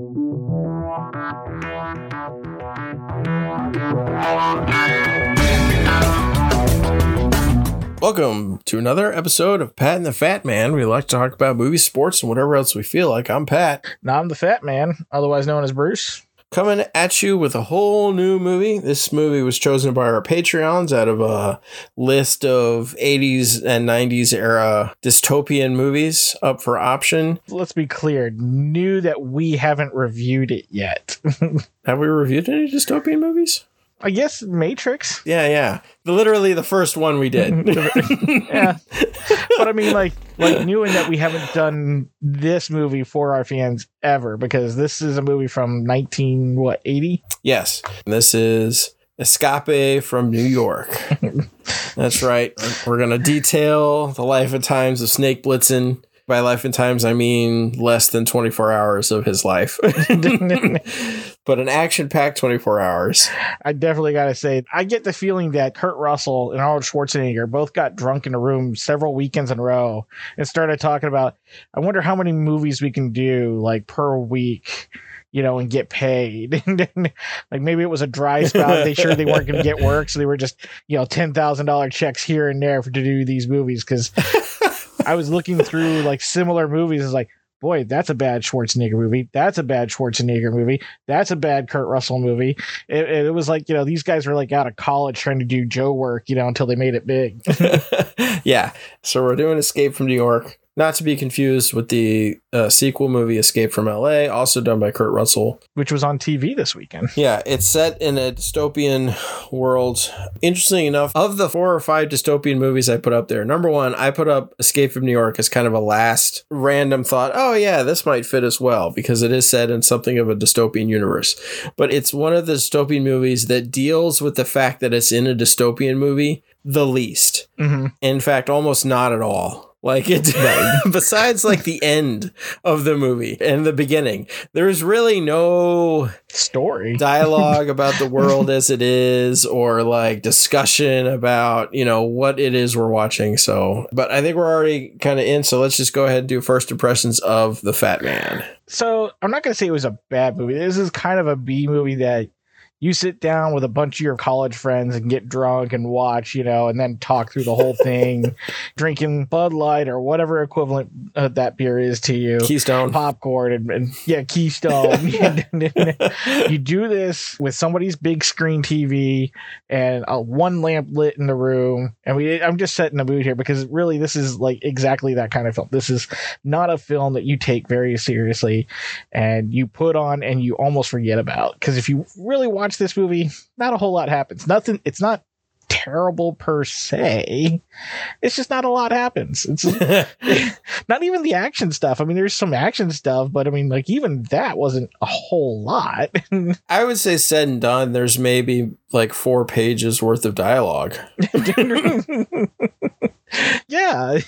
Welcome to another episode of Pat and the Fat Man. We like to talk about movies, sports, and whatever else we feel like. I'm Pat. Now I'm the fat man, otherwise known as Bruce. Coming at you with a whole new movie. This movie was chosen by our Patreons out of a list of 80s and 90s era dystopian movies up for option. Let's be clear, knew that we haven't reviewed it yet. Have we reviewed any dystopian movies? I guess Matrix. Yeah, yeah. Literally the first one we did. yeah. But I mean like like knowing that we haven't done this movie for our fans ever because this is a movie from 19 what 80? yes. This is Escape from New York. That's right. We're going to detail the life and times of Snake Plissken. By life and times, I mean less than 24 hours of his life, but an action packed 24 hours. I definitely got to say, I get the feeling that Kurt Russell and Arnold Schwarzenegger both got drunk in a room several weekends in a row and started talking about, I wonder how many movies we can do like per week, you know, and get paid. And then, like maybe it was a dry spell. They sure they weren't going to get work. So they were just, you know, $10,000 checks here and there for to do these movies. Cause I was looking through like similar movies. It's like, boy, that's a bad Schwarzenegger movie. That's a bad Schwarzenegger movie. That's a bad Kurt Russell movie. It, it was like, you know, these guys were like out of college trying to do Joe work, you know, until they made it big. yeah. So we're doing Escape from New York. Not to be confused with the uh, sequel movie Escape from LA, also done by Kurt Russell. which was on TV this weekend. Yeah, it's set in a dystopian world. Interesting enough, of the four or five dystopian movies I put up there, number one, I put up Escape from New York as kind of a last random thought. Oh, yeah, this might fit as well because it is set in something of a dystopian universe. But it's one of the dystopian movies that deals with the fact that it's in a dystopian movie the least. Mm-hmm. In fact, almost not at all. Like it, besides like the end of the movie and the beginning, there's really no Story. dialogue about the world as it is or like discussion about, you know, what it is we're watching. So, but I think we're already kind of in. So let's just go ahead and do first impressions of The Fat Man. So I'm not going to say it was a bad movie. This is kind of a B movie that you sit down with a bunch of your college friends and get drunk and watch, you know, and then talk through the whole thing, drinking Bud Light or whatever equivalent uh, that beer is to you. Keystone. popcorn and, and yeah, Keystone. you do this with somebody's big screen TV and a one lamp lit in the room. And we, I'm just setting the mood here because really this is like exactly that kind of film. This is not a film that you take very seriously and you put on and you almost forget about. Because if you really watch this movie, not a whole lot happens. Nothing. It's not terrible per se. It's just not a lot happens. It's not even the action stuff. I mean, there's some action stuff, but I mean, like even that wasn't a whole lot. I would say said and done, there's maybe like four pages worth of dialogue. yeah,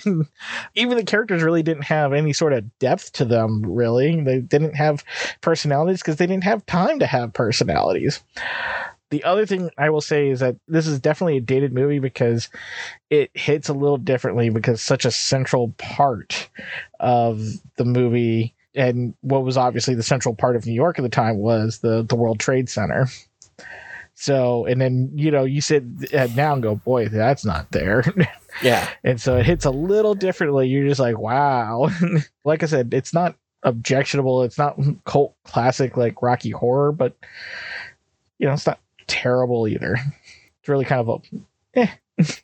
even the characters really didn't have any sort of depth to them. Really, they didn't have personalities because they didn't have time to have personalities. The other thing I will say is that this is definitely a dated movie because it hits a little differently because such a central part of the movie and what was obviously the central part of New York at the time was the the World Trade Center. So, and then you know you sit now and go, boy, that's not there. Yeah. and so it hits a little differently. You're just like, wow. like I said, it's not objectionable. It's not cult classic like Rocky Horror, but you know, it's not terrible either. It's really kind of a eh.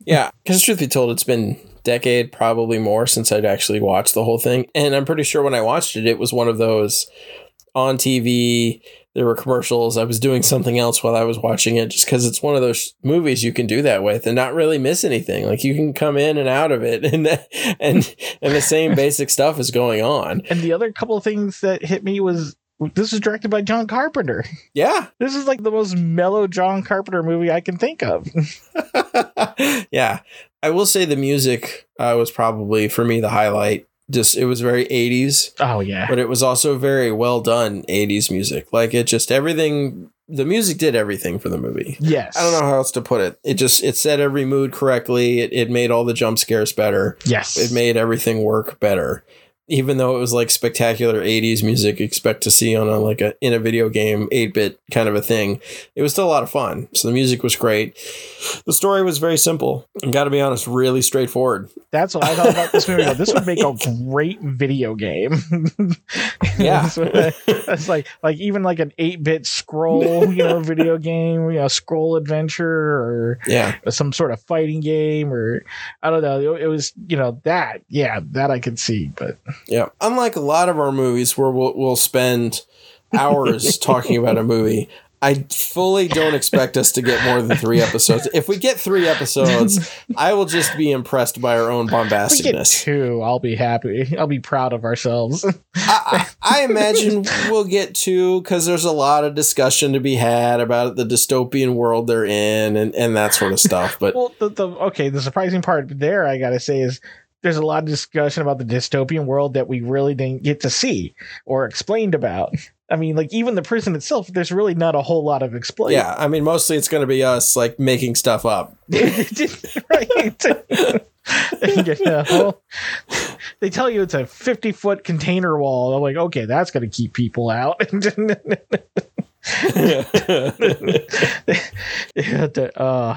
Yeah, because truth be told, it's been decade, probably more, since I'd actually watched the whole thing. And I'm pretty sure when I watched it, it was one of those on TV. There were commercials. I was doing something else while I was watching it, just because it's one of those movies you can do that with and not really miss anything. Like you can come in and out of it, and and and the same basic stuff is going on. And the other couple of things that hit me was this was directed by John Carpenter. Yeah, This is like the most mellow John Carpenter movie I can think of. yeah. I will say the music uh, was probably for me the highlight. Just it was very 80s. Oh yeah. but it was also very well done 80s music. Like it just everything the music did everything for the movie. Yes. I don't know how else to put it. It just it set every mood correctly. It, it made all the jump scares better. Yes. It made everything work better. Even though it was like spectacular 80s music expect to see on a like a in a video game 8-bit kind of a thing it was still a lot of fun so the music was great the story was very simple and got to be honest really straightforward That's what I thought about this movie. This would make a great video game. Yeah. That's what I- that's like like even like an eight bit scroll, you know, video game, you know, scroll adventure or yeah some sort of fighting game or I don't know. It, it was you know that yeah that I could see, but yeah unlike a lot of our movies where we'll, we'll spend hours talking about a movie I fully don't expect us to get more than three episodes. If we get three episodes, I will just be impressed by our own if we get bombasticness. two, I'll be happy. I'll be proud of ourselves. I, I I imagine we'll get two because there's a lot of discussion to be had about the dystopian world they're in and, and that sort of stuff. But Well, the, the okay, the surprising part there, I gotta say, is there's a lot of discussion about the dystopian world that we really didn't get to see or explained about. I mean, like even the prison itself, there's really not a whole lot of explain. yeah, I mean, mostly it's going to be us like making stuff up. right. You know? they tell you it's a 50 foot container wall. I'm like, okay, that's going to keep people out. Yeah, uh,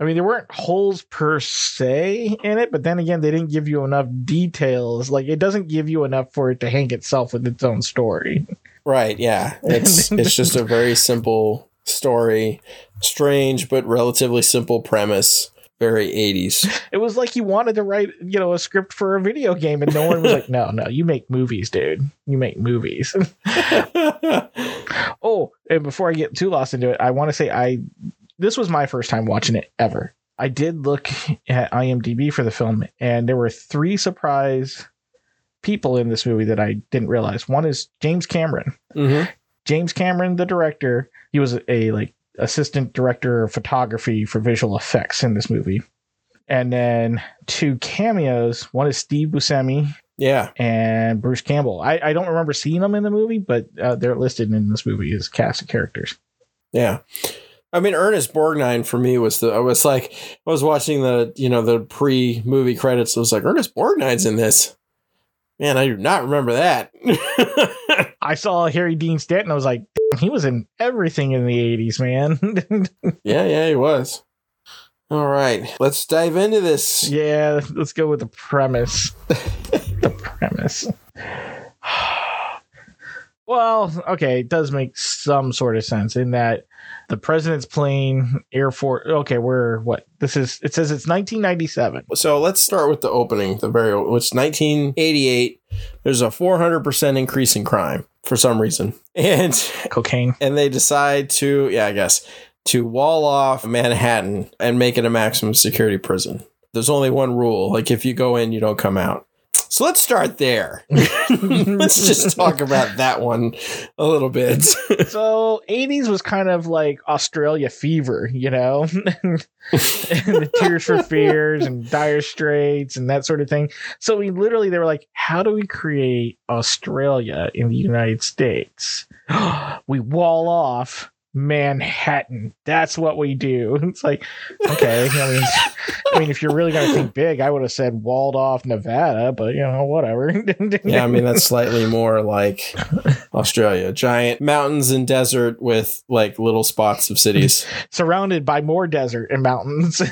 I mean, there weren't holes per se in it, but then again, they didn't give you enough details. Like, it doesn't give you enough for it to hang itself with its own story. right? Yeah, it's it's just a very simple story, strange but relatively simple premise. Very 80s. It was like you wanted to write, you know, a script for a video game, and no one was like, "No, no, you make movies, dude. You make movies." oh, and before I get too lost into it, I want to say I this was my first time watching it ever. I did look at IMDb for the film, and there were three surprise people in this movie that I didn't realize. One is James Cameron. hmm James Cameron, the director, he was a like assistant director of photography for visual effects in this movie. And then two cameos. One is Steve Buscemi Yeah. and Bruce Campbell. I, I don't remember seeing them in the movie, but uh, they're listed in this movie as cast of characters. Yeah. I mean, Ernest Borgnine for me was the. I was like, I was watching the, you know, the pre movie credits. I was like, Ernest Borgnine's in this. Man, I do not remember that. I saw Harry Dean Stanton. I was like, he was in everything in the 80s, man. yeah, yeah, he was. All right, let's dive into this. yeah, let's go with the premise. the premise. Well, okay, it does make some sort of sense in that the president's plane, Air Force. Okay, we're what? This is. It says it's 1997. So let's start with the opening, the very, which 1988. There's a 400% increase in crime for some reason. And Cocaine. and they decide to yeah i guess to wall off manhattan and make it a maximum security prison there's only one rule like if you go in you don't come out so let's start there let's just talk about that one a little bit so 80s was kind of like Australia fever, you know, and the Tears for Fears and Dire Straits and that sort of thing. So we literally they were like, how do we create Australia in the United States? we wall off Manhattan. That's what we do. It's like, okay, I mean, I mean, if you're really gonna think big, I would have said walled off Nevada, but you know, whatever. yeah i mean that's slightly more like australia giant mountains and desert with like little spots of cities surrounded by more desert and mountains.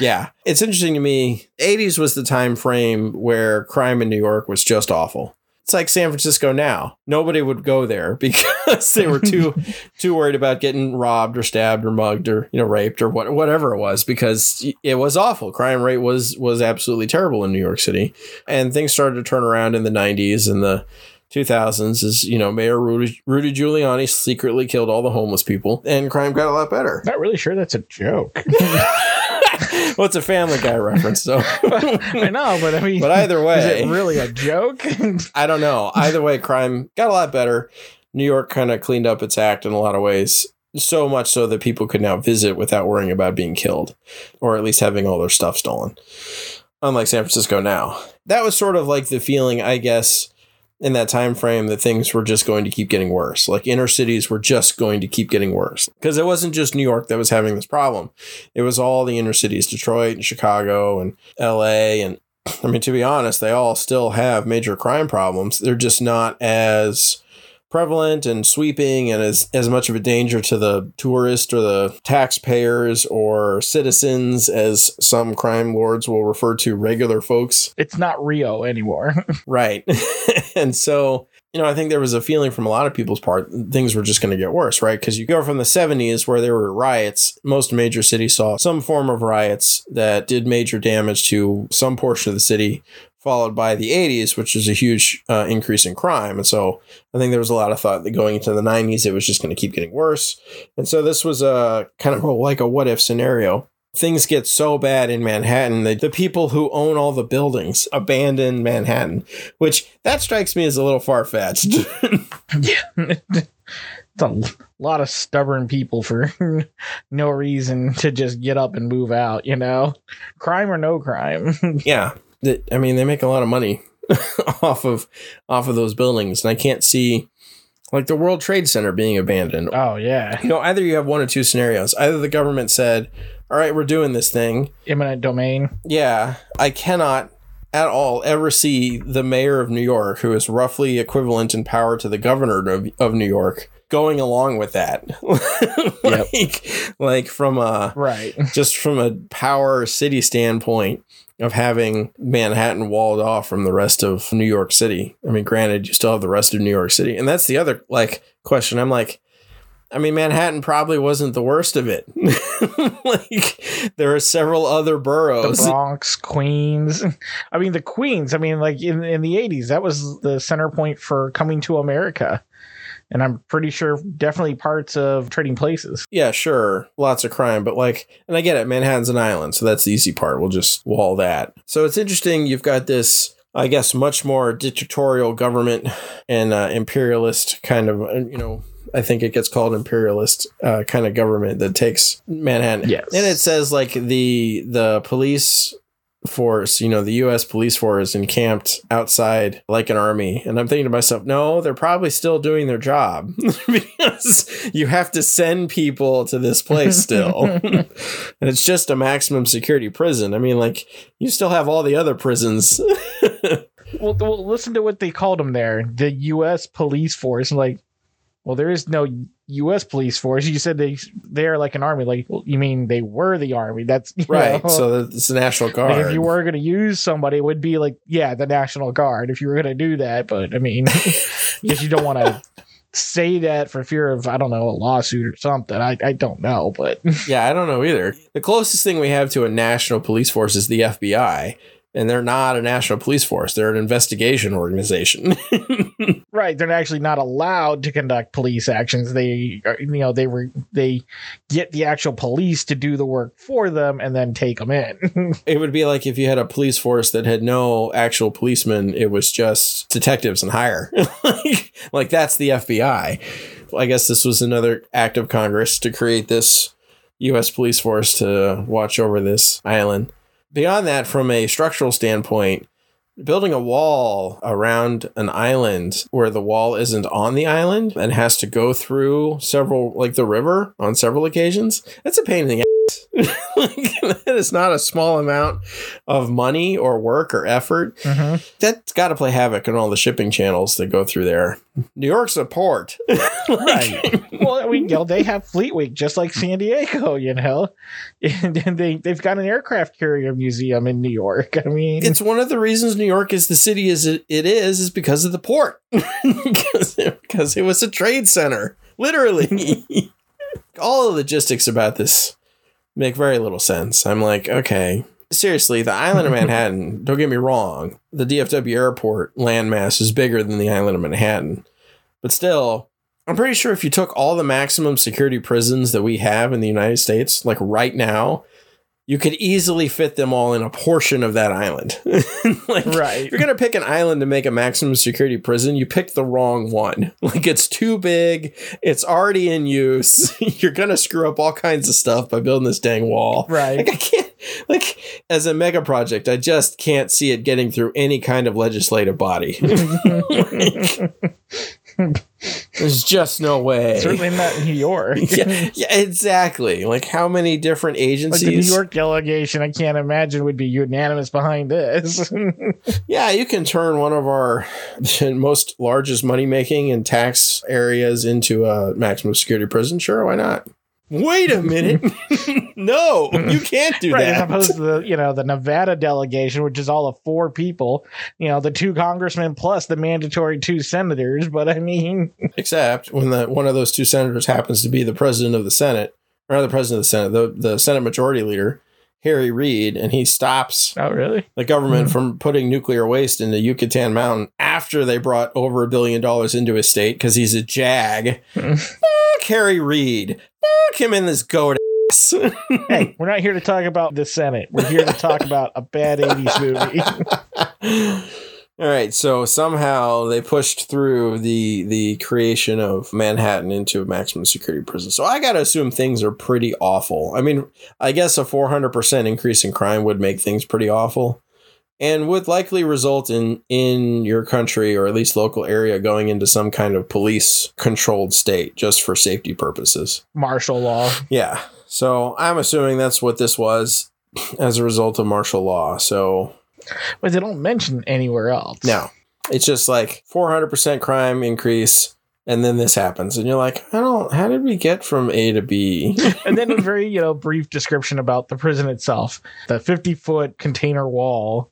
Yeah. It's interesting to me. 80s was the time frame where crime in New York was just awful. It's like San Francisco now. Nobody would go there because they were too too worried about getting robbed or stabbed or mugged or you know raped or what whatever it was because it was awful. Crime rate was was absolutely terrible in New York City. And things started to turn around in the 90s and the 2000s as you know Mayor Rudy, Rudy Giuliani secretly killed all the homeless people and crime got a lot better. Not really sure that's a joke. well, it's a Family Guy reference, so I know, but I mean, But either way, is it really a joke? I don't know. Either way, crime got a lot better. New York kind of cleaned up its act in a lot of ways. So much so that people could now visit without worrying about being killed or at least having all their stuff stolen. Unlike San Francisco now. That was sort of like the feeling, I guess, in that time frame that things were just going to keep getting worse. Like inner cities were just going to keep getting worse. Because it wasn't just New York that was having this problem. It was all the inner cities, Detroit and Chicago and LA and I mean, to be honest, they all still have major crime problems. They're just not as prevalent and sweeping and as, as much of a danger to the tourist or the taxpayers or citizens as some crime lords will refer to regular folks. It's not Rio anymore. right. and so, you know, I think there was a feeling from a lot of people's part things were just going to get worse, right? Because you go from the 70s where there were riots, most major cities saw some form of riots that did major damage to some portion of the city followed by the 80s, which was a huge uh, increase in crime. And so I think there was a lot of thought that going into the 90s, it was just going to keep getting worse. And so this was a kind of like a what if scenario. Things get so bad in Manhattan that the people who own all the buildings abandon Manhattan, which that strikes me as a little far fetched. yeah. it's a lot of stubborn people for no reason to just get up and move out, you know? Crime or no crime. yeah that I mean they make a lot of money off of off of those buildings, and I can't see like the World Trade Center being abandoned. Oh yeah, you know either you have one or two scenarios. Either the government said, "All right, we're doing this thing," eminent domain. Yeah, I cannot at all ever see the mayor of New York, who is roughly equivalent in power to the governor of, of New York, going along with that. like, yep. like from a right, just from a power city standpoint of having Manhattan walled off from the rest of New York City. I mean, granted, you still have the rest of New York City, and that's the other like question. I'm like, I mean, Manhattan probably wasn't the worst of it. like, there are several other boroughs. The Bronx, Queens. I mean, the Queens. I mean, like in in the '80s, that was the center point for coming to America and I'm pretty sure definitely parts of Trading Places. Yeah, sure, lots of crime, but like, and I get it, Manhattan's an island, so that's the easy part. We'll just wall that. So it's interesting. You've got this. I guess much more dictatorial government and uh, imperialist kind of, uh, you know, I think it gets called imperialist uh, kind of government that takes Manhattan. Yes. And it says like the the police force, you know, the US police force encamped outside like an army. And I'm thinking to myself, no, they're probably still doing their job because you have to send people to this place still. and it's just a maximum security prison. I mean, like, you still have all the other prisons. well, well, listen to what they called them there the US police force. Like, well, there is no U.S. police force. You said they they're like an army. Like, well, you mean they were the army? That's right. Know, so it's the National Guard. Like if you were going to use somebody, it would be like, yeah, the National Guard. If you were going to do that, but I mean, because you don't want to say that for fear of I don't know a lawsuit or something. I I don't know, but yeah, I don't know either. The closest thing we have to a national police force is the FBI, and they're not a national police force. They're an investigation organization. right. They're actually not allowed to conduct police actions. They, uh, you know, they were they get the actual police to do the work for them and then take them in. it would be like if you had a police force that had no actual policemen. It was just detectives and hire. like, like that's the FBI. I guess this was another act of Congress to create this U.S. police force to watch over this island beyond that, from a structural standpoint, building a wall around an island where the wall isn't on the island and has to go through several, like the river on several occasions, that's a pain in the that is not a small amount of money or work or effort. Mm-hmm. That's got to play havoc on all the shipping channels that go through there. New York's a port, right? Well, we you know they have Fleet Week just like San Diego, you know, and, and they they've got an aircraft carrier museum in New York. I mean, it's one of the reasons New York is the city as it, it is is because of the port, because, because it was a trade center, literally. all the logistics about this make very little sense. I'm like, okay, seriously, the island of Manhattan, don't get me wrong, the DFW airport landmass is bigger than the island of Manhattan. But still, I'm pretty sure if you took all the maximum security prisons that we have in the United States, like right now, you could easily fit them all in a portion of that island. like, right. You're gonna pick an island to make a maximum security prison. You picked the wrong one. Like it's too big. It's already in use. you're gonna screw up all kinds of stuff by building this dang wall. Right. Like I can't. Like as a mega project, I just can't see it getting through any kind of legislative body. like, There's just no way. Certainly not New York. yeah, yeah, exactly. Like how many different Like agencies? the New York delegation, I can't imagine would be unanimous behind this. Yeah, you can turn one of our most largest money making and tax areas into a maximum security prison. Sure, why not? Wait a minute. no, you can't do right, as that. opposed to the you know the Nevada delegation, which is all of four people, you know the two congressmen plus the mandatory two senators. But I mean, Except when the one of those two senators happens to be the president of the Senate, or not the president of the Senate, the, the Senate Majority Leader, Harry Reid, and he stops oh really? the government hmm. from putting nuclear waste into Yucatan Mountain after they brought over a billion dollars into his state because he's a jag. Hmm. Fuck Harry Reid. Fuck him in this goat ass. hey, we're not here to talk about the Senate. We're here to talk about a bad '80s movie. All right, so somehow they pushed through the the creation of Manhattan into a maximum security prison. So I got to assume things are pretty awful. I mean, I guess a 400% increase in crime would make things pretty awful and would likely result in in your country or at least local area going into some kind of police controlled state just for safety purposes. Martial law. Yeah. So I'm assuming that's what this was as a result of martial law. So but they don't mention anywhere else. no, it's just like 400% crime increase. And then this happens, and you're like, I don't. How did we get from A to B? and then a very you know brief description about the prison itself the 50 foot container wall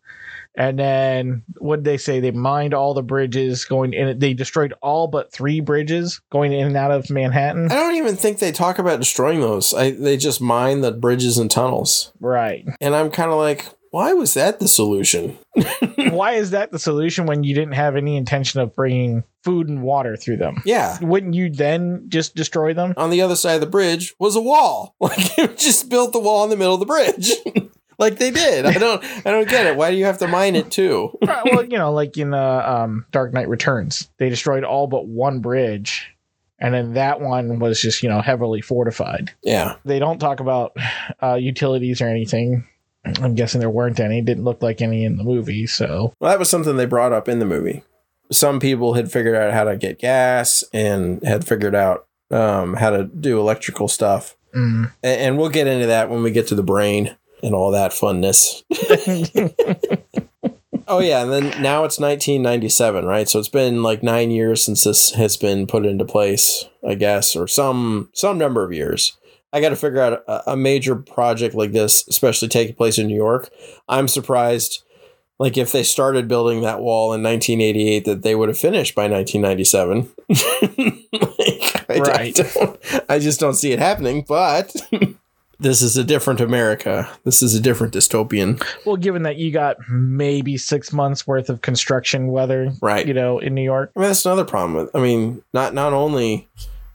and then what did they say they mined all the bridges going in they destroyed all but three bridges going in and out of manhattan I don't even think they talk about destroying those. I, they just mine the bridges and tunnels, right and I'm kind of like, why was that the solution? why is that the solution when you didn't have any intention of bringing food and water through them Yeah, wouldn't you then just destroy them on the other side of the bridge was a wall. Like you just built the wall in the middle of the bridge. like they did. I don't I don't get it. Why do you have to mine it too? Well you know like in uh, um, dark knight returns they destroyed all but one bridge and then that one was just you know heavily fortified yeah. they don't talk about uh, utilities or anything. I'm guessing there weren't any. Didn't look like any in the movie. So Well, that was something they brought up in the movie. Some people had figured out how to get gas and had figured out um, how to do electrical stuff. mm. A- And we'll get into that when we get to the brain and all that funness. Oh yeah, and then now it's 1997, right? So it's been like 9 years since this has been put into place, I guess, or some some number of years. I got to figure out a, a major project like this, especially taking place in New York. I'm surprised like if they started building that wall in 1988 that they would have finished by 1997. like, I, Right. I, I just don't see it happening, but this is a different America. This is a different dystopian. well, given that you got maybe six months worth of construction weather, Right. you know, in New York. I mean, that's another problem with. I mean, not not only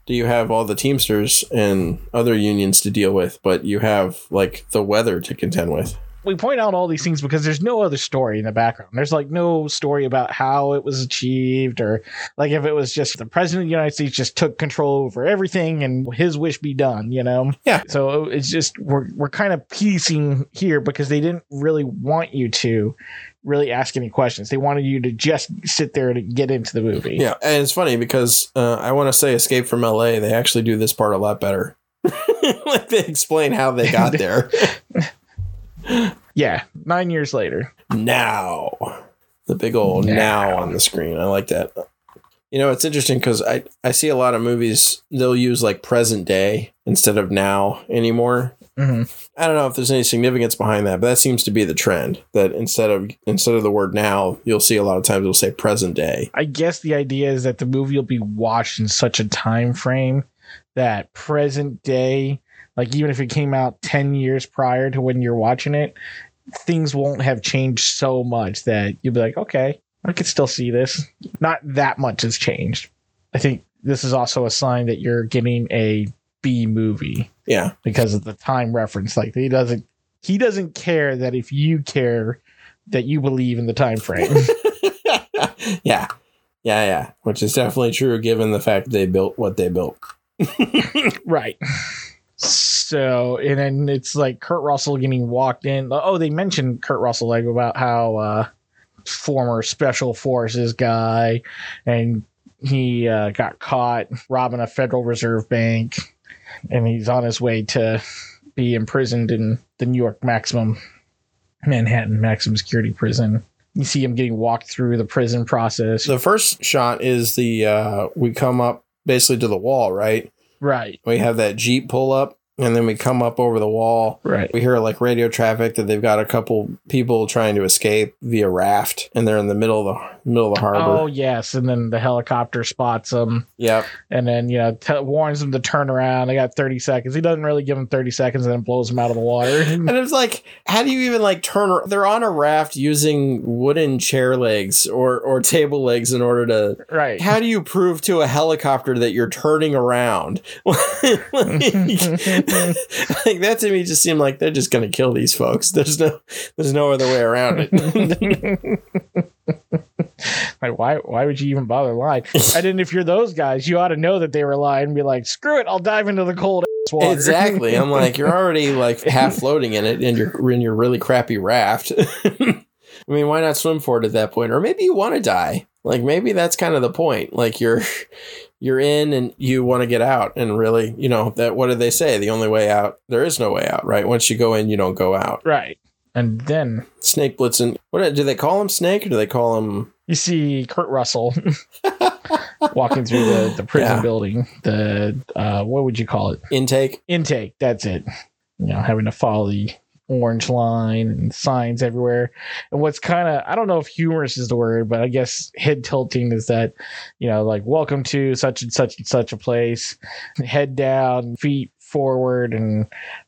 do you have all the Teamsters and other unions to deal with, but you have like the weather to contend with. We point out all these things because there's no other story in the background. There's like no story about how it was achieved or like if it was just the president of the United States just took control over everything and his wish be done, you know? Yeah. So it's just we're we're kind of piecing here because they didn't really want you to really ask any questions. They wanted you to just sit there to get into the movie. Yeah, and it's funny because uh, I want to say Escape from L.A. They actually do this part a lot better. like they explain how they got there. Yeah. Nine years later. now, the big old now. Now. on the screen. I like that. You know, it's interesting because I I see a lot of movies they'll use like present day instead of now anymore. hmm I don't know if there's any significance behind that, but that seems to be the trend. That instead of instead of the word now, you'll see a lot of times it'll say present day. I guess the idea is that the movie will be watched in such a time frame that present day, like even if it came out 10 years prior to when you're watching it, things won't have changed so much that you'll be like, okay, I can still see this. Not that much has changed. I think this is also a sign that you're getting a B movie Yeah, because of the time reference. Like he doesn't he doesn't care that if you care that you believe in the time frame. yeah, yeah, yeah. Which is definitely true given the fact they built what they built. Right. So, and then it's like Kurt Russell getting walked in. Oh, they mentioned Kurt Russell like about how uh former special forces guy and he uh, got caught robbing a Federal Reserve Bank, and he's on his way to be imprisoned in the New York maximum Manhattan maximum security prison. You see him getting walked through the prison process. The first shot is the uh, we come up basically to the wall, right? Right, We have that jeep pull up, and then we come up over the wall. right. We hear like radio traffic that they've got a couple people trying to escape via raft, and they're in the middle of the middle of the harbor. Oh yes, and then the helicopter spots them. Yep. and then you know t- warns them to turn around. They got thirty seconds. He doesn't really give them thirty seconds, and then blows them out of the water. And it's like, how do you even like turn? ar- They're on a raft using wooden chair legs or or table legs in order to. right. How do you prove to a helicopter that you're turning around? like, like that to me just seemed like they're just gonna kill these folks. There's no, there's no other way around it. like why why would you even bother lying? and then if you're those guys, you ought to know that they were lying and be like, screw it, I'll dive into the cold ass water. exactly. I'm like, you're already like half floating in it, and you're in your really crappy raft. I mean, why not swim for it at that point? Or maybe you want to die. Like maybe that's kind of the point. Like you're you're in and you want to get out. And really, you know, that what did they say? The only way out, there is no way out, right? Once you go in, you don't go out. right. And then Snake Plissken. What do they call him? Snake, or do they call him? you see Kurt Russell walking through the, the prison Yeah. building. The uh what would you call it? Intake. Intake, that's it. You know, having to follow the orange line and signs everywhere. And what's kind of I don't know if humorous is the word, but I guess head tilting is that, you know, like welcome to such and such and such a place. Head down, feet forward and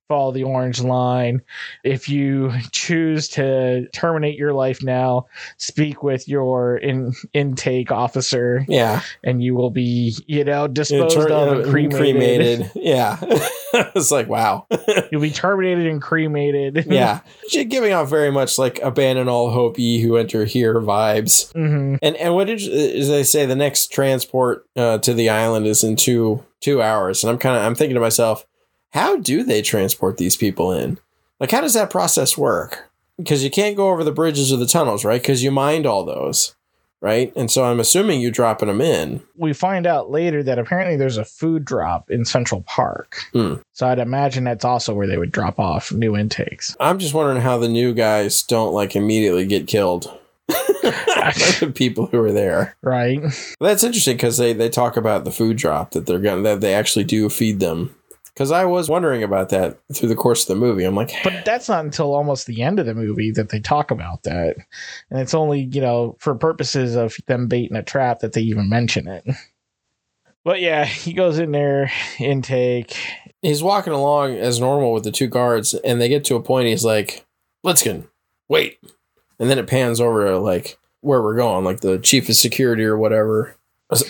follow the orange line. If you choose to terminate your life now, speak with your in, intake officer Yeah. and you will be, you know, disposed Tur- of and uh, cremated. Yeah. it's like, wow. You'll be terminated and cremated. yeah. She's giving off very much like abandon all hope ye who enter here vibes. hmm And and what did as they say the next transport uh, to the island is in two two hours, and I'm kind of I'm thinking to myself, how do they transport these people in? Like, how does that process work? Because you can't go over the bridges or the tunnels, right? Because you mined all those, right? And so I'm assuming you're dropping them in. We find out later that apparently there's a food drop in Central Park. Hmm. So I'd imagine that's also where they would drop off new intakes. I'm just wondering how the new guys don't like immediately get killed. the people who are there. Right? That's interesting because they, they talk about the food drop that they're gonna that they actually do feed them. Because I was wondering about that through the course of the movie. I'm like, But that's not until almost the end of the movie that they talk about that. And it's only, you know, for purposes of them baiting a trap that they even mention it. But yeah, he goes in there, intake. he's walking along as normal with the two guards, and they get to a point. He's like, "Plissken, wait!" And then it pans over to like where we're going, like the chief of security or whatever.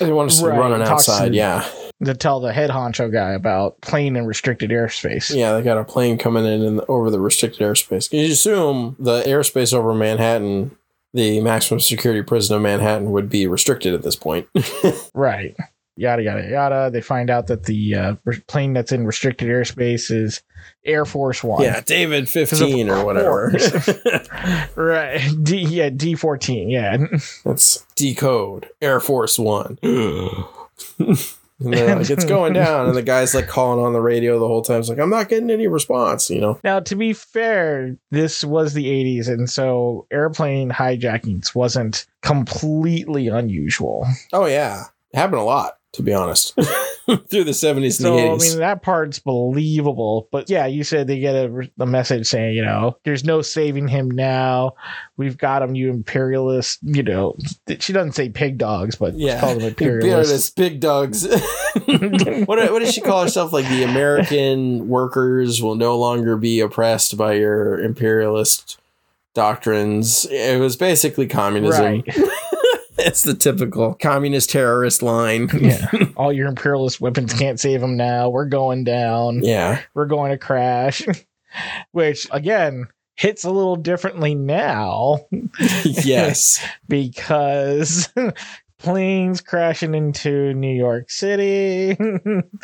They want us to Right, running talks to- outside. Yeah, to tell the head honcho guy about plane and restricted airspace. yeah. They got a plane coming in and over the restricted airspace. You assume the airspace over Manhattan, the maximum security prison of Manhattan, would be restricted at this point. Right. Yada yada yada. They find out that the uh, plane that's in restricted airspace is Air Force One. yeah, David fifteen or whatever. Right. D yeah, D fourteen. Yeah. That's decode Air Force One. and like, it's going down, and the guy's like calling on the radio the whole time. It's like, I'm not getting any response, you know. Now, to be fair, this was the '80s, and so airplane hijackings wasn't completely unusual. Oh yeah, it happened a lot, to be honest, through the 70s and So the I mean that part's believable, but yeah, you said they get a, a message saying, you know, there's no saving him now. We've got him, you imperialist. You know, she doesn't say pig dogs, but she yeah, calls them imperialists. imperialist big dogs. what, what does she call herself? Like the American workers will no longer be oppressed by your imperialist doctrines. It was basically communism. Right. It's the typical communist terrorist line. yeah. All your imperialist weapons can't save them now. We're going down. yeah. We're going to crash. Which again hits a little differently now yes. because planes crashing into New York City.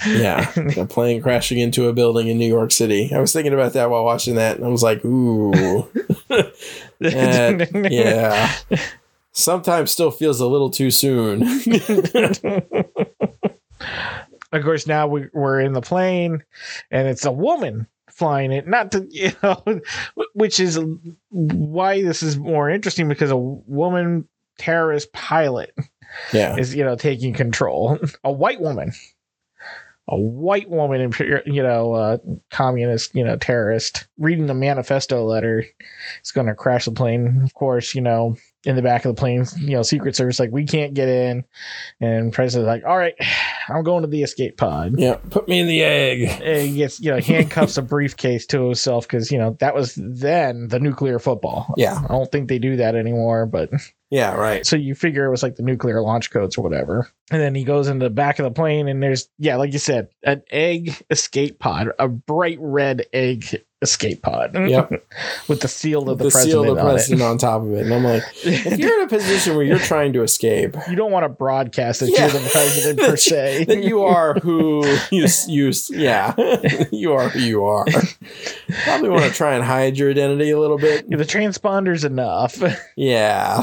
Yeah. A plane crashing into a building in New York City. I was thinking about that while watching that, and I was like, ooh. That- yeah. Sometimes still feels a little too soon. of course, now we, we're in the plane, and it's a woman flying it. Not to you know, which is why this is more interesting because a woman terrorist pilot yeah. is you know taking control. A white woman, a white woman, you know, uh, communist, you know, terrorist, reading the manifesto letter is going to crash the plane. Of course, you know, in the back of the plane, you know, Secret Service like we can't get in, and President's like, all right, I'm going to the escape pod. Yeah, put me in the egg. And he gets you know handcuffs a briefcase to himself because you know that was then the nuclear football. Yeah, I don't think they do that anymore, but yeah, right. So you figure it was like the nuclear launch codes or whatever. And then he goes into the back of the plane, and there's yeah, like you said, an egg escape pod, a bright red egg escape pod. Yep. With the seal of the, the president, seal of the on, president it. on top of it. And I'm like, if you're in a position where you're trying to escape, you don't want to broadcast that Yeah. you're the president per se. that you are who you you yeah you are who you are. Probably want to try and hide your identity a little bit. the transponder's enough. Yeah.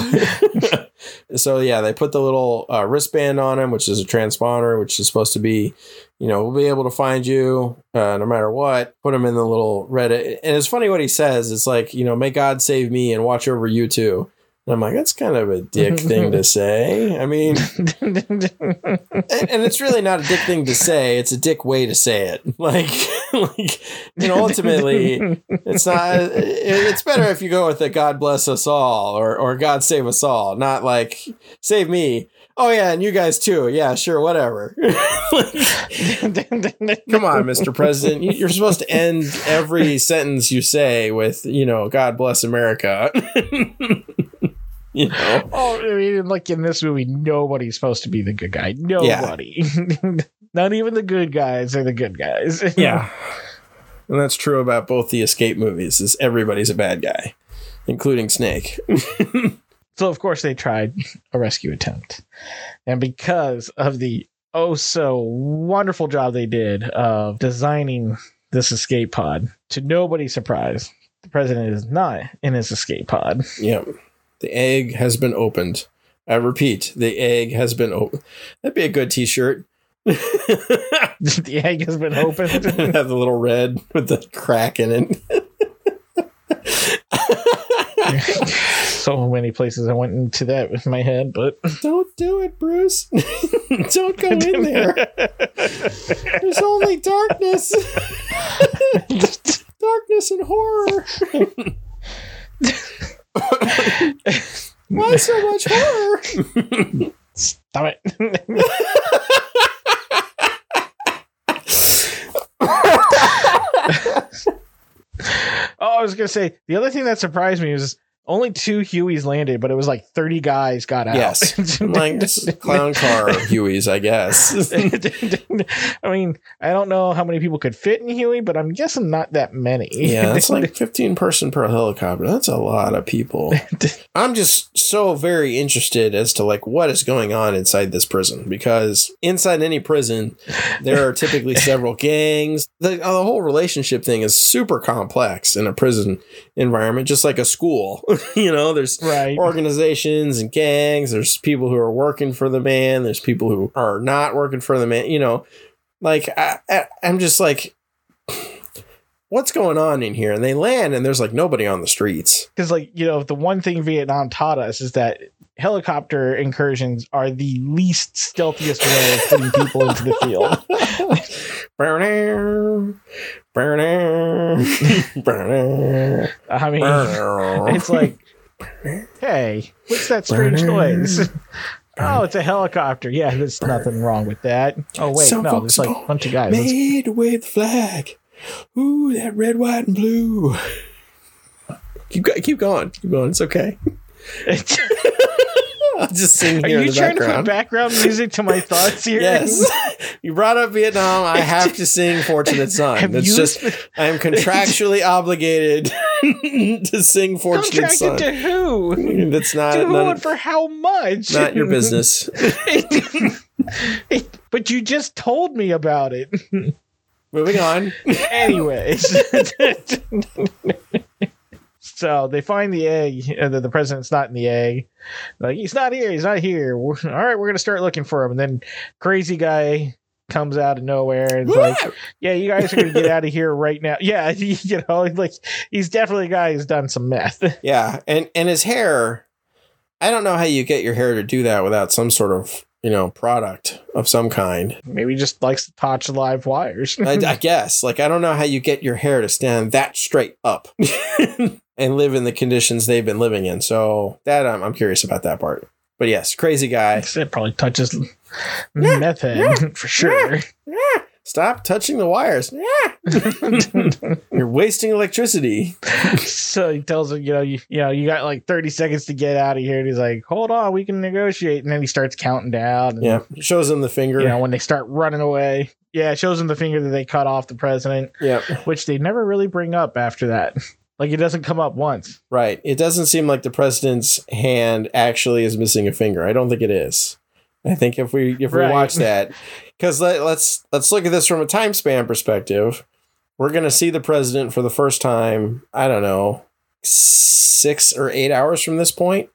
so yeah, they put the little uh, wristband on him, which is a transponder, which is supposed to be, you know, we'll be able to find you uh, no matter what. Put him in the little red. And it's funny what he says. It's like, you know, may God save me and watch over you too. And I'm like, that's kind of a dick thing to say. I mean, and, and it's really not a dick thing to say. It's a dick way to say it. Like, like you know, ultimately, it's not. It's better if you go with the "God bless us all" or or "God save us all," not like "save me." Oh yeah, and you guys too. Yeah, sure, whatever. Come on, Mr. President. You- You're supposed to end every sentence you say with, you know, "God bless America." you know. Oh, I mean, like in this movie, nobody's supposed to be the good guy. Nobody. Not even the good guys are the good guys. Yeah. And that's true about both the escape movies. Is everybody's a bad guy, including Snake. So of course they tried a rescue attempt, and because of the oh so wonderful job they did of designing this escape pod, to nobody's surprise, the president is not in his escape pod. Yep. The egg has been opened. I repeat, the egg has been opened. That'd be a good t-shirt. The egg has been opened. have the little red with the crack in it. so many places I went into that with my head, but Don't do it, Bruce. Don't go in there. There's only darkness. darkness and horror. Why so much horror? Stop it. Oh, I was gonna say the other thing that surprised me was only two Hueys landed, but it was like thirty guys got out. Yes. Like this clown car Huey's, I guess. I mean, I don't know how many people could fit in Huey, but I'm guessing not that many. Yeah, that's like 15 person per helicopter. That's a lot of people. I'm just so very interested as to like what is going on inside this prison because inside any prison there are typically several gangs. The, uh, the whole relationship thing is super complex in a prison environment just like a school. you know, there's right. organizations and gangs. There's people who are working for the man. There's people who are not working for the man. You know, like I, I, I'm just like, what's going on in here? And they land, and there's like nobody on the streets. because like you know the one thing vietnam taught us is that helicopter incursions are the least stealthiest way of putting people into the field i mean it's like hey what's that strange noise oh it's a helicopter yeah there's nothing wrong with that oh wait Some no there's like a bunch of guys made the flag. Ooh, that red, white, and blue. Keep keep going. Keep going. It's okay. I'll just sing are here in you trying to put background. background music to my thoughts here Yes. you brought up Vietnam. I have to sing Fortunate Son. It's you just I am contractually obligated to sing Fortunate contracted Son. to who That's not to who and for how much not your business. but you just told me about it. Moving on. Anyways. So they find the egg, the, the president's not in the egg. Like he's not here. He's not here. We're, all right, we're gonna start looking for him. And then crazy guy comes out of nowhere and like, yeah, you guys are gonna get out of here right now. Yeah, you know, like he's definitely a guy who's done some meth. Yeah, and and his hair, I don't know how you get your hair to do that without some sort of you know product of some kind. Maybe just likes to touch live wires. I, I guess, like I don't know how you get your hair to stand that straight up and live in the conditions they've been living in. So that I'm, I'm curious about that part. But yes, crazy guy. it probably touches methane head for sure. Stop touching the wires. You're wasting electricity. so he tells him, you know, you, you know, you got like 30 seconds to get out of here. And he's like, hold on, we can negotiate. And then he starts counting down. And, Yeah, shows him the finger. You know, when they start running away. Yeah, shows him the finger that they cut off the president, yeah, which they never really bring up after that. Like it doesn't come up once. right. It doesn't seem like the president's hand actually is missing a finger. I don't think it is. I think if we if we watch that, because let, let's let's look at this from a time span perspective. We're gonna see the president for the first time. I don't know, six or eight hours from this point.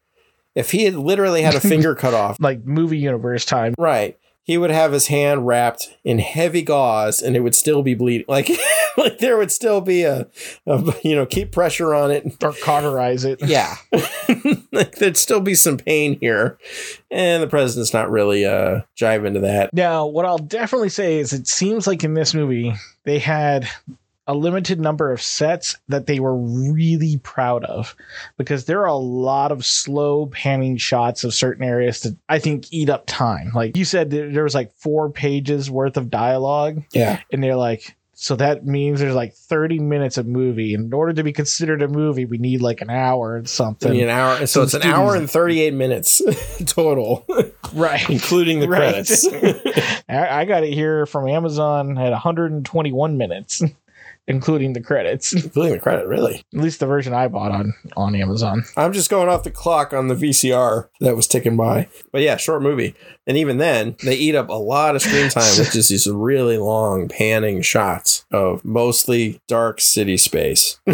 If he had literally had a finger cut off, Like movie universe time. right, he would have his hand wrapped in heavy gauze, and it would still be bleeding. Like, like there would still be a, a you know, keep pressure on it. Or cauterize it. Yeah, like there'd still be some pain here, and the president's not really uh jive into that. Now, what I'll definitely say is it seems like in this movie they had a limited number of sets that they were really proud of because there are a lot of slow panning shots of certain areas that I think eat up time. Like you said, there there was like four pages worth of dialogue, Yeah, and they're like, so that means there's like 30 minutes of movie. In order to be considered a movie, we need like an hour and something. an hour. So So it's an the hour and thirty-eight minutes total, Right. including the Right. credits. I, I got it here from Amazon at 121 minutes, including the credits. Including the credit, really. At least the version I bought on on Amazon. I'm just going off the clock on the VCR that was ticking by. But yeah, short movie. And even then, they eat up a lot of screen time with just these really long panning shots of mostly dark city space.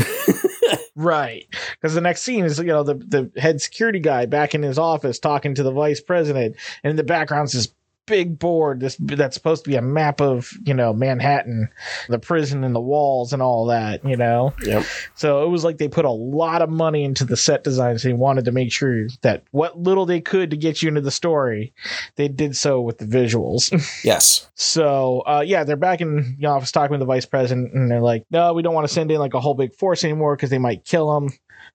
Right. Because the next scene is, you know, the, the head security guy back in his office talking to the vice president. And in the background's this big board this that's supposed to be a map of, you know, Manhattan, the prison and the walls and all that, you know. Yep. So it was like they put a lot of money into the set designs. They wanted to make sure that what little they could to get you into the story, they did so with the visuals. Yes. So uh, yeah, they're back in the office talking with the vice president, and they're like, "No, we don't want to send in like a whole big force anymore because they might kill them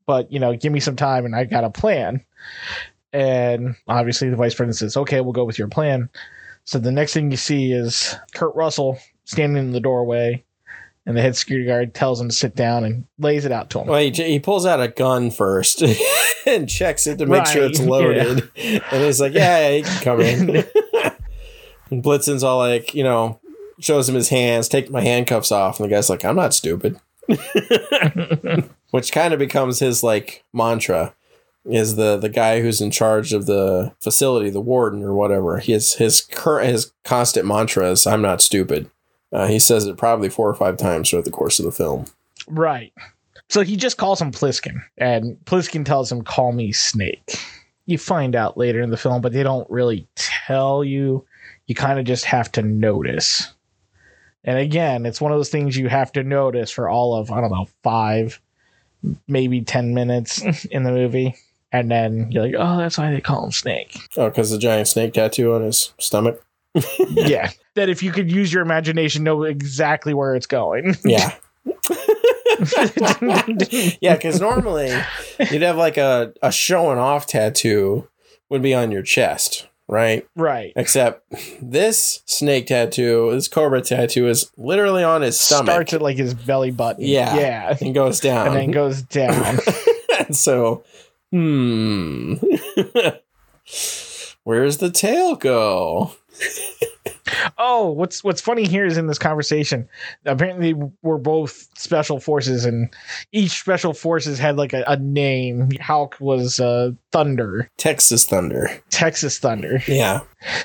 But you know, give me some time, and I got a plan." And obviously, the vice president says, "Okay, we'll go with your plan." So the next thing you see is Kurt Russell standing in the doorway, and the head security guard tells him to sit down and lays it out to him. Well, he, he pulls out a gun first and checks it to make sure it's Right, loaded. And he's like, yeah, yeah, he can come in. and Plissken's all like, you know, shows him his hands, take my handcuffs off. And the guy's like, I'm not stupid. Which kind of becomes his like mantra is the the guy who's in charge of the facility, the warden or whatever. His his current his constant mantra is I'm not stupid. Uh, he says it probably four or five times throughout the course of the film. Right. So he just calls him Plissken, and Plissken tells him, "Call me Snake." You find out later in the film, but they don't really tell you. You kind of just have to notice. And again, it's one of those things you have to notice for all of I don't know five, maybe ten minutes in the movie, and then you're like, "Oh, that's why they call him Snake." Oh, because the giant snake tattoo on his stomach. yeah, that if you could use your imagination, know exactly where it's going. Yeah. yeah, because normally you'd have like a, a showing off tattoo would be on your chest, right? right. Except this snake tattoo, this cobra tattoo is literally on his stomach Starts at like his belly button. Yeah. Yeah. and goes down. and then goes down. and so, hmm. Where's the tail go? oh, what's what's funny here is in this conversation, apparently we're both special forces, and each special forces had like a, a name. Hauk was uh, Thunder, Texas Thunder. Texas Thunder. Yeah.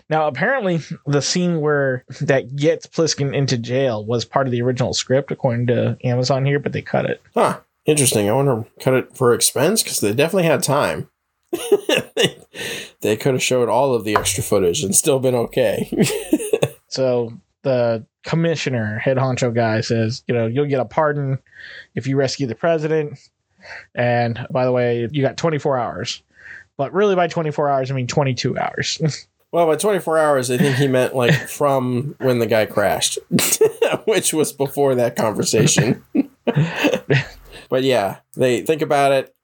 Now, apparently, the scene where that gets Plissken into jail was part of the original script, according to Amazon here, but they cut it. Huh. Interesting. I wonder cut it for expense because they definitely had time. they could have showed all of the extra footage and still been okay. So the commissioner, head honcho guy, says, you know, you'll get a pardon if you rescue the president. And by the way, you got 24 hours. But really, by 24 hours, I mean 22 hours. well, by 24 hours, I think he meant like from when the guy crashed, which was before that conversation. But yeah, they think about it.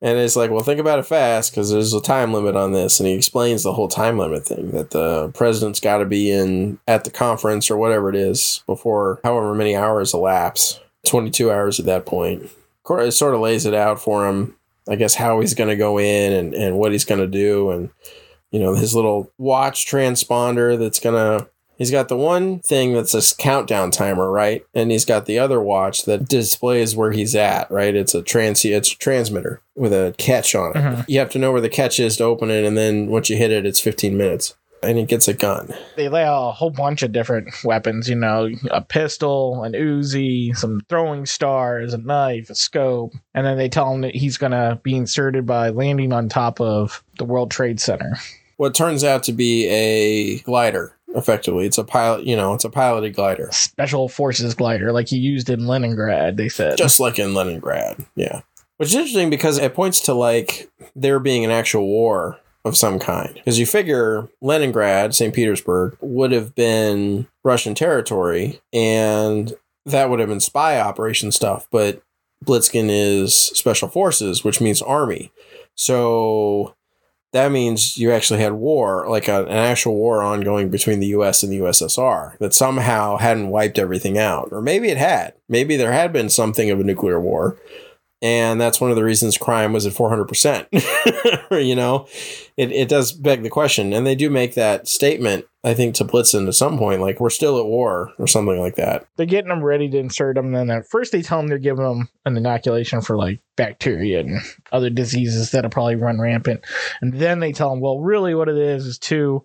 And it's like, well, think about it fast because there's a time limit on this. And he explains the whole time limit thing that the president's got to be in at the conference or whatever it is before however many hours elapse 22 hours at that point. It sort of lays it out for him, I guess, how he's going to go in and, and what he's going to do. And, you know, his little watch transponder that's going to He's got the one thing that's a countdown timer, right? And he's got the other watch that displays where he's at, right? It's a trans it's a transmitter with a catch on it. Mm-hmm. You have to know where the catch is to open it, and then once you hit it, it's 15 minutes. And he gets a gun. They lay out a whole bunch of different weapons, you know, a pistol, an Uzi, some throwing stars, a knife, a scope. And then they tell him that he's going to be inserted by landing on top of the World Trade Center. What turns out to be a glider effectively. It's a pilot, you know, it's a piloted glider. Special forces glider, like you used in Leningrad, they said. Just like in Leningrad, yeah. Which is interesting because it points to like there being an actual war of some kind. Because you figure Leningrad, St. Petersburg, would have been Russian territory and that would have been spy operation stuff, but Plissken is special forces, which means army. So that means you actually had war, like a, an actual war ongoing between the US and the USSR that somehow hadn't wiped everything out. Or maybe it had. Maybe there had been something of a nuclear war and that's one of the reasons crime was at 400% you know? It, it does beg the question. And they do make that statement i think to Plissken at some point like we're still at war or something like that. They're getting them ready to insert them and then at first they tell them they're giving them an inoculation for like bacteria and other diseases that'll probably run rampant. And then they tell them well really what it is is two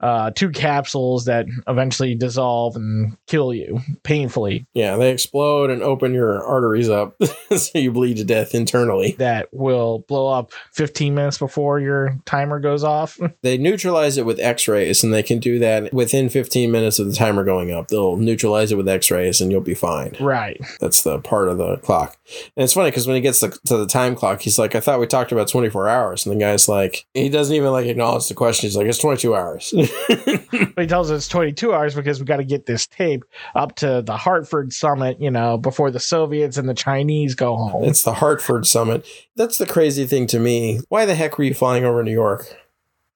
uh, two capsules that eventually dissolve and kill you painfully. Yeah, they explode and open your arteries up so you bleed to death internally. That will blow up 15 minutes before your timer goes off. they neutralize it with x rays, and they can do that within 15 minutes of the timer going up. They'll neutralize it with x rays, and you'll be fine. Right. That's the part of the clock. And it's funny because when he gets to, to the time clock, he's like, I thought we talked about 24 hours. And the guy's like, he doesn't even like acknowledge the question. He's like, it's 22 hours. he tells us it's 22 hours because we got to get this tape up to the Hartford summit, you know, before the Soviets and the Chinese go home. It's the Hartford summit. That's the crazy thing to me. Why the heck were you flying over New York?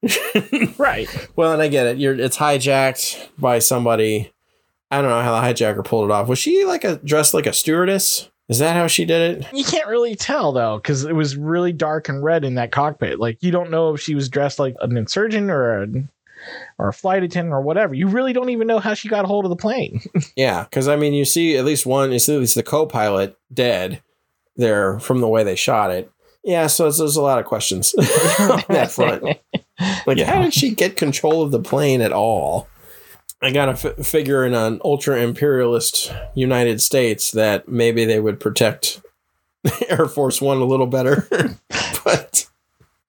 right. Well, and I get it. You're it's hijacked by somebody. I don't know how the hijacker pulled it off. Was she like a dressed like a stewardess? Is that how she did it? You can't really tell though, because it was really dark and red in that cockpit. Like you don't know if she was dressed like an insurgent or a or a flight attendant or whatever. You really don't even know how she got a hold of the plane. yeah, because I mean, you see at least one, you see at least the co-pilot dead there from the way they shot it. Yeah, so there's a lot of questions on that front. Like, yeah. how did she get control of the plane at all? I got to f- figure in an ultra imperialist United States that maybe they would protect Air Force One a little better, but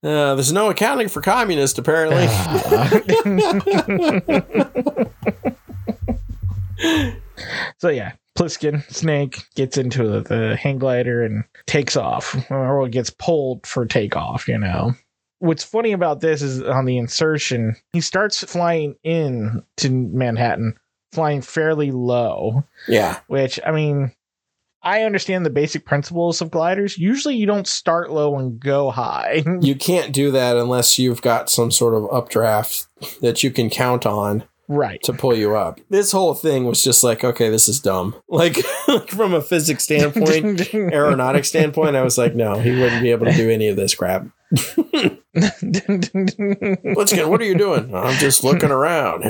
uh, there's no accounting for communist, apparently. so yeah, Plissken Snake gets into the, the hang glider and takes off, or gets pulled for takeoff. You know. What's funny about this is on the insertion, he starts flying in to Manhattan, flying fairly low. Yeah. Which I mean, I understand the basic principles of gliders. Usually you don't start low and go high. you can't do that unless you've got some sort of updraft that you can count on. Right. To pull you up. This whole thing was just like, okay, this is dumb. Like, from a physics standpoint, aeronautic standpoint, I was like, no, he wouldn't be able to do any of this crap. Let's get. What are you doing? I'm just looking around.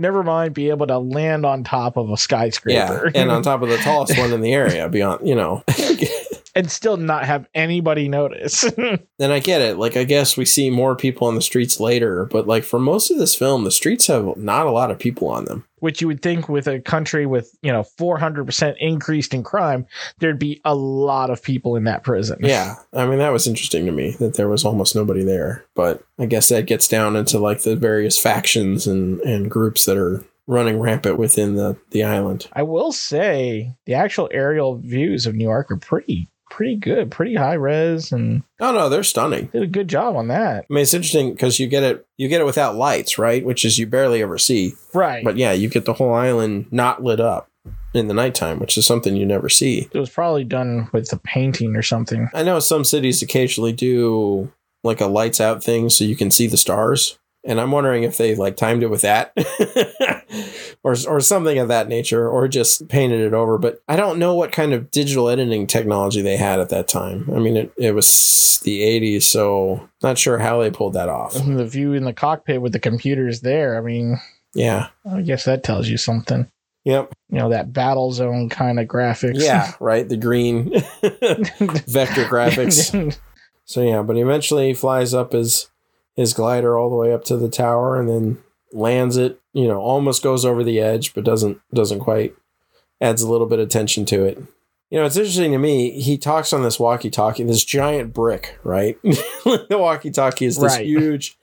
Never mind, be able to land on top of a skyscraper. Yeah, and on top of the tallest one in the area. Beyond, you know, and still not have anybody notice. and I get it. Like, I guess we see more people on the streets later, but like for most of this film, the streets have not a lot of people on them. Which you would think with a country with you know 400% increased in crime there'd be a lot of people in that prison Yeah, I mean that was interesting to me that there was almost nobody there. But I guess that gets down into like the various factions and and groups that are running rampant within the the island. i will say the actual aerial views of new york are pretty pretty good pretty high res and Oh no, they're stunning. did a good job on that I mean, it's interesting because you get it you get it without lights, right? Which is you barely ever see. right But yeah, you get the whole island not lit up in the nighttime, which is something you never see. it was probably done with a painting or something I know some cities occasionally do like a lights out thing so you can see the stars. And I'm wondering if they like timed it with that or, or something of that nature or just painted it over. But I don't know what kind of digital editing technology they had at that time. I mean, it, it was the 80s, so not sure how they pulled that off. the view in the cockpit with the computers there i mean Yeah. i guess that tells you something Yep. you know that battle zone kind of graphics Yeah. Right. The green vector graphics. So yeah, but eventually he flies up his his glider all the way up to the tower and then lands it, you know, almost goes over the edge, but doesn't doesn't quite adds a little bit of tension to it. You know, it's interesting to me, he talks on this walkie-talkie, this giant brick, right? the walkie-talkie is this Right. huge,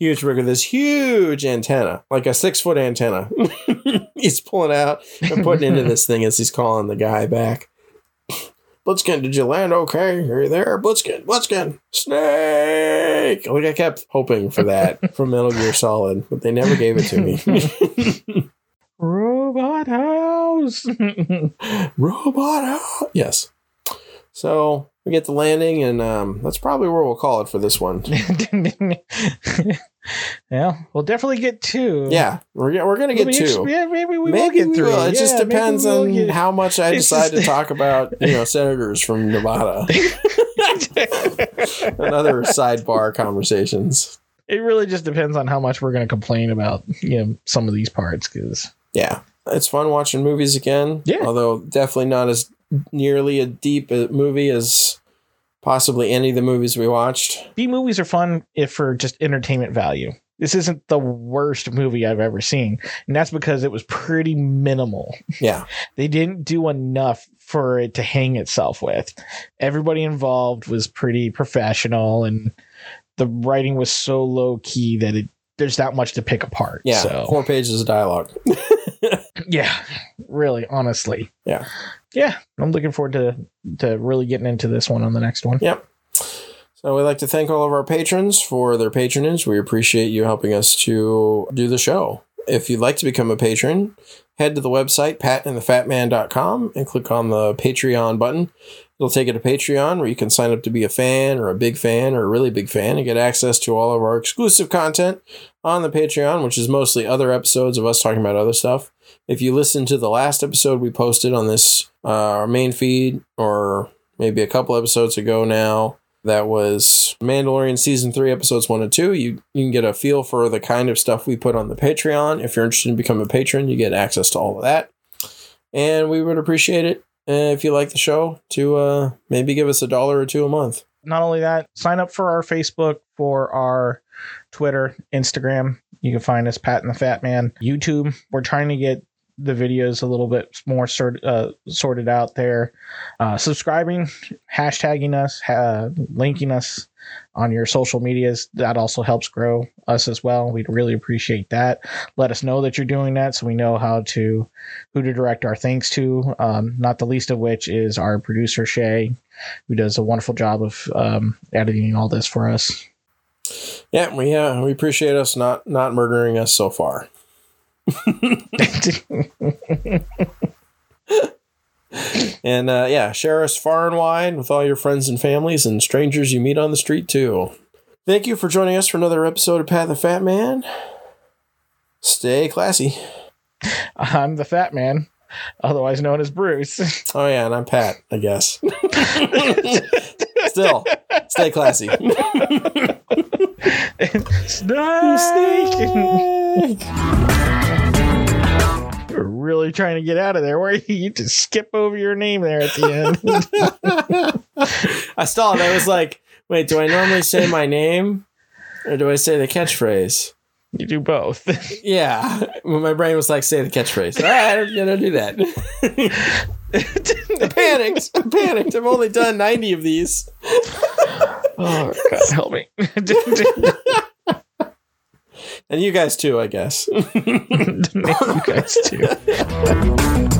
huge brick with this huge antenna, like a six-foot antenna. he's pulling out and putting into this thing as he's calling the guy back. Plissken, did you land okay? Are you there? Plissken, Plissken, Snake. Like I kept hoping for that from Metal Gear Solid, but they never gave it to me. robot house Robot House. Yes. So we get the landing, and um, that's probably where we'll call it for this one. yeah we'll definitely get two Yeah, we're we're gonna get Maybe- two. yeah maybe we will Maybe get we three will. It just Yeah, maybe depends will on get- how much I It's decide just- to talk about, you know, senators from Nevada and other sidebar conversations. it really just depends on how much we're going to complain about you know some of these parts because Yeah, it's fun watching movies again. Yeah. although definitely not as nearly a deep a movie as possibly any of the movies we watched. b movies are fun if for just entertainment value this isn't the worst movie i've ever seen and that's because it was pretty minimal Yeah, they didn't do enough for it to hang itself with. Everybody involved was pretty professional and the writing was so low key that it there's not much to pick apart. yeah, So four pages of dialogue. yeah, really, honestly. Yeah. Yeah. I'm looking forward to to really getting into this one on the next one. Yep. So we'd like to thank all of our patrons for their patronage. We appreciate you helping us to do the show. If you'd like to become a patron, head to the website patandthefatman.com and click on the Patreon button. It'll take you to Patreon where you can sign up to be a fan or a big fan or a really big fan and get access to all of our exclusive content on the Patreon, which is mostly other episodes of us talking about other stuff. If you listen to the last episode we posted on this uh, our main feed or maybe a couple episodes ago now, that was Mandalorian season three, episodes one and two. You you can get a feel for the kind of stuff we put on the Patreon. If you're interested in becoming a patron, you get access to all of that. And we would appreciate it uh, if you like the show to uh, maybe give us a dollar or two a month. Not only that, sign up for our Facebook, for our Twitter, Instagram. You can find us Pat and the Fat Man. YouTube. We're trying to get the videos a little bit more sort, uh, sorted out there. Uh, subscribing, hashtagging us, ha- linking us on your social medias. That also helps grow us as well. We'd really appreciate that. Let us know that you're doing that so we know how to who to direct our thanks to. Um, not the least of which is our producer Shay, who does a wonderful job of um, editing all this for us. Yeah, we uh, we appreciate us not not murdering us so far. And uh, yeah, share us far and wide with all your friends and families and strangers you meet on the street too. Thank you for joining us for another episode of Pat the Fat Man. Stay classy. I'm the Fat Man, otherwise known as Bruce. Oh yeah, and I'm Pat, I guess. Still, stay classy. Snake. You're really trying to get out of there, where you? you just skip over your name there at the end. I stalled. I was like, wait, do I normally say my name or do I say the catchphrase? You do both. Yeah. Well, my brain was like, say the catchphrase. All right, I'm gonna do that. I panicked. I panicked. I've only done 90 of these. oh God, help me. And you guys too, I guess. you guys too.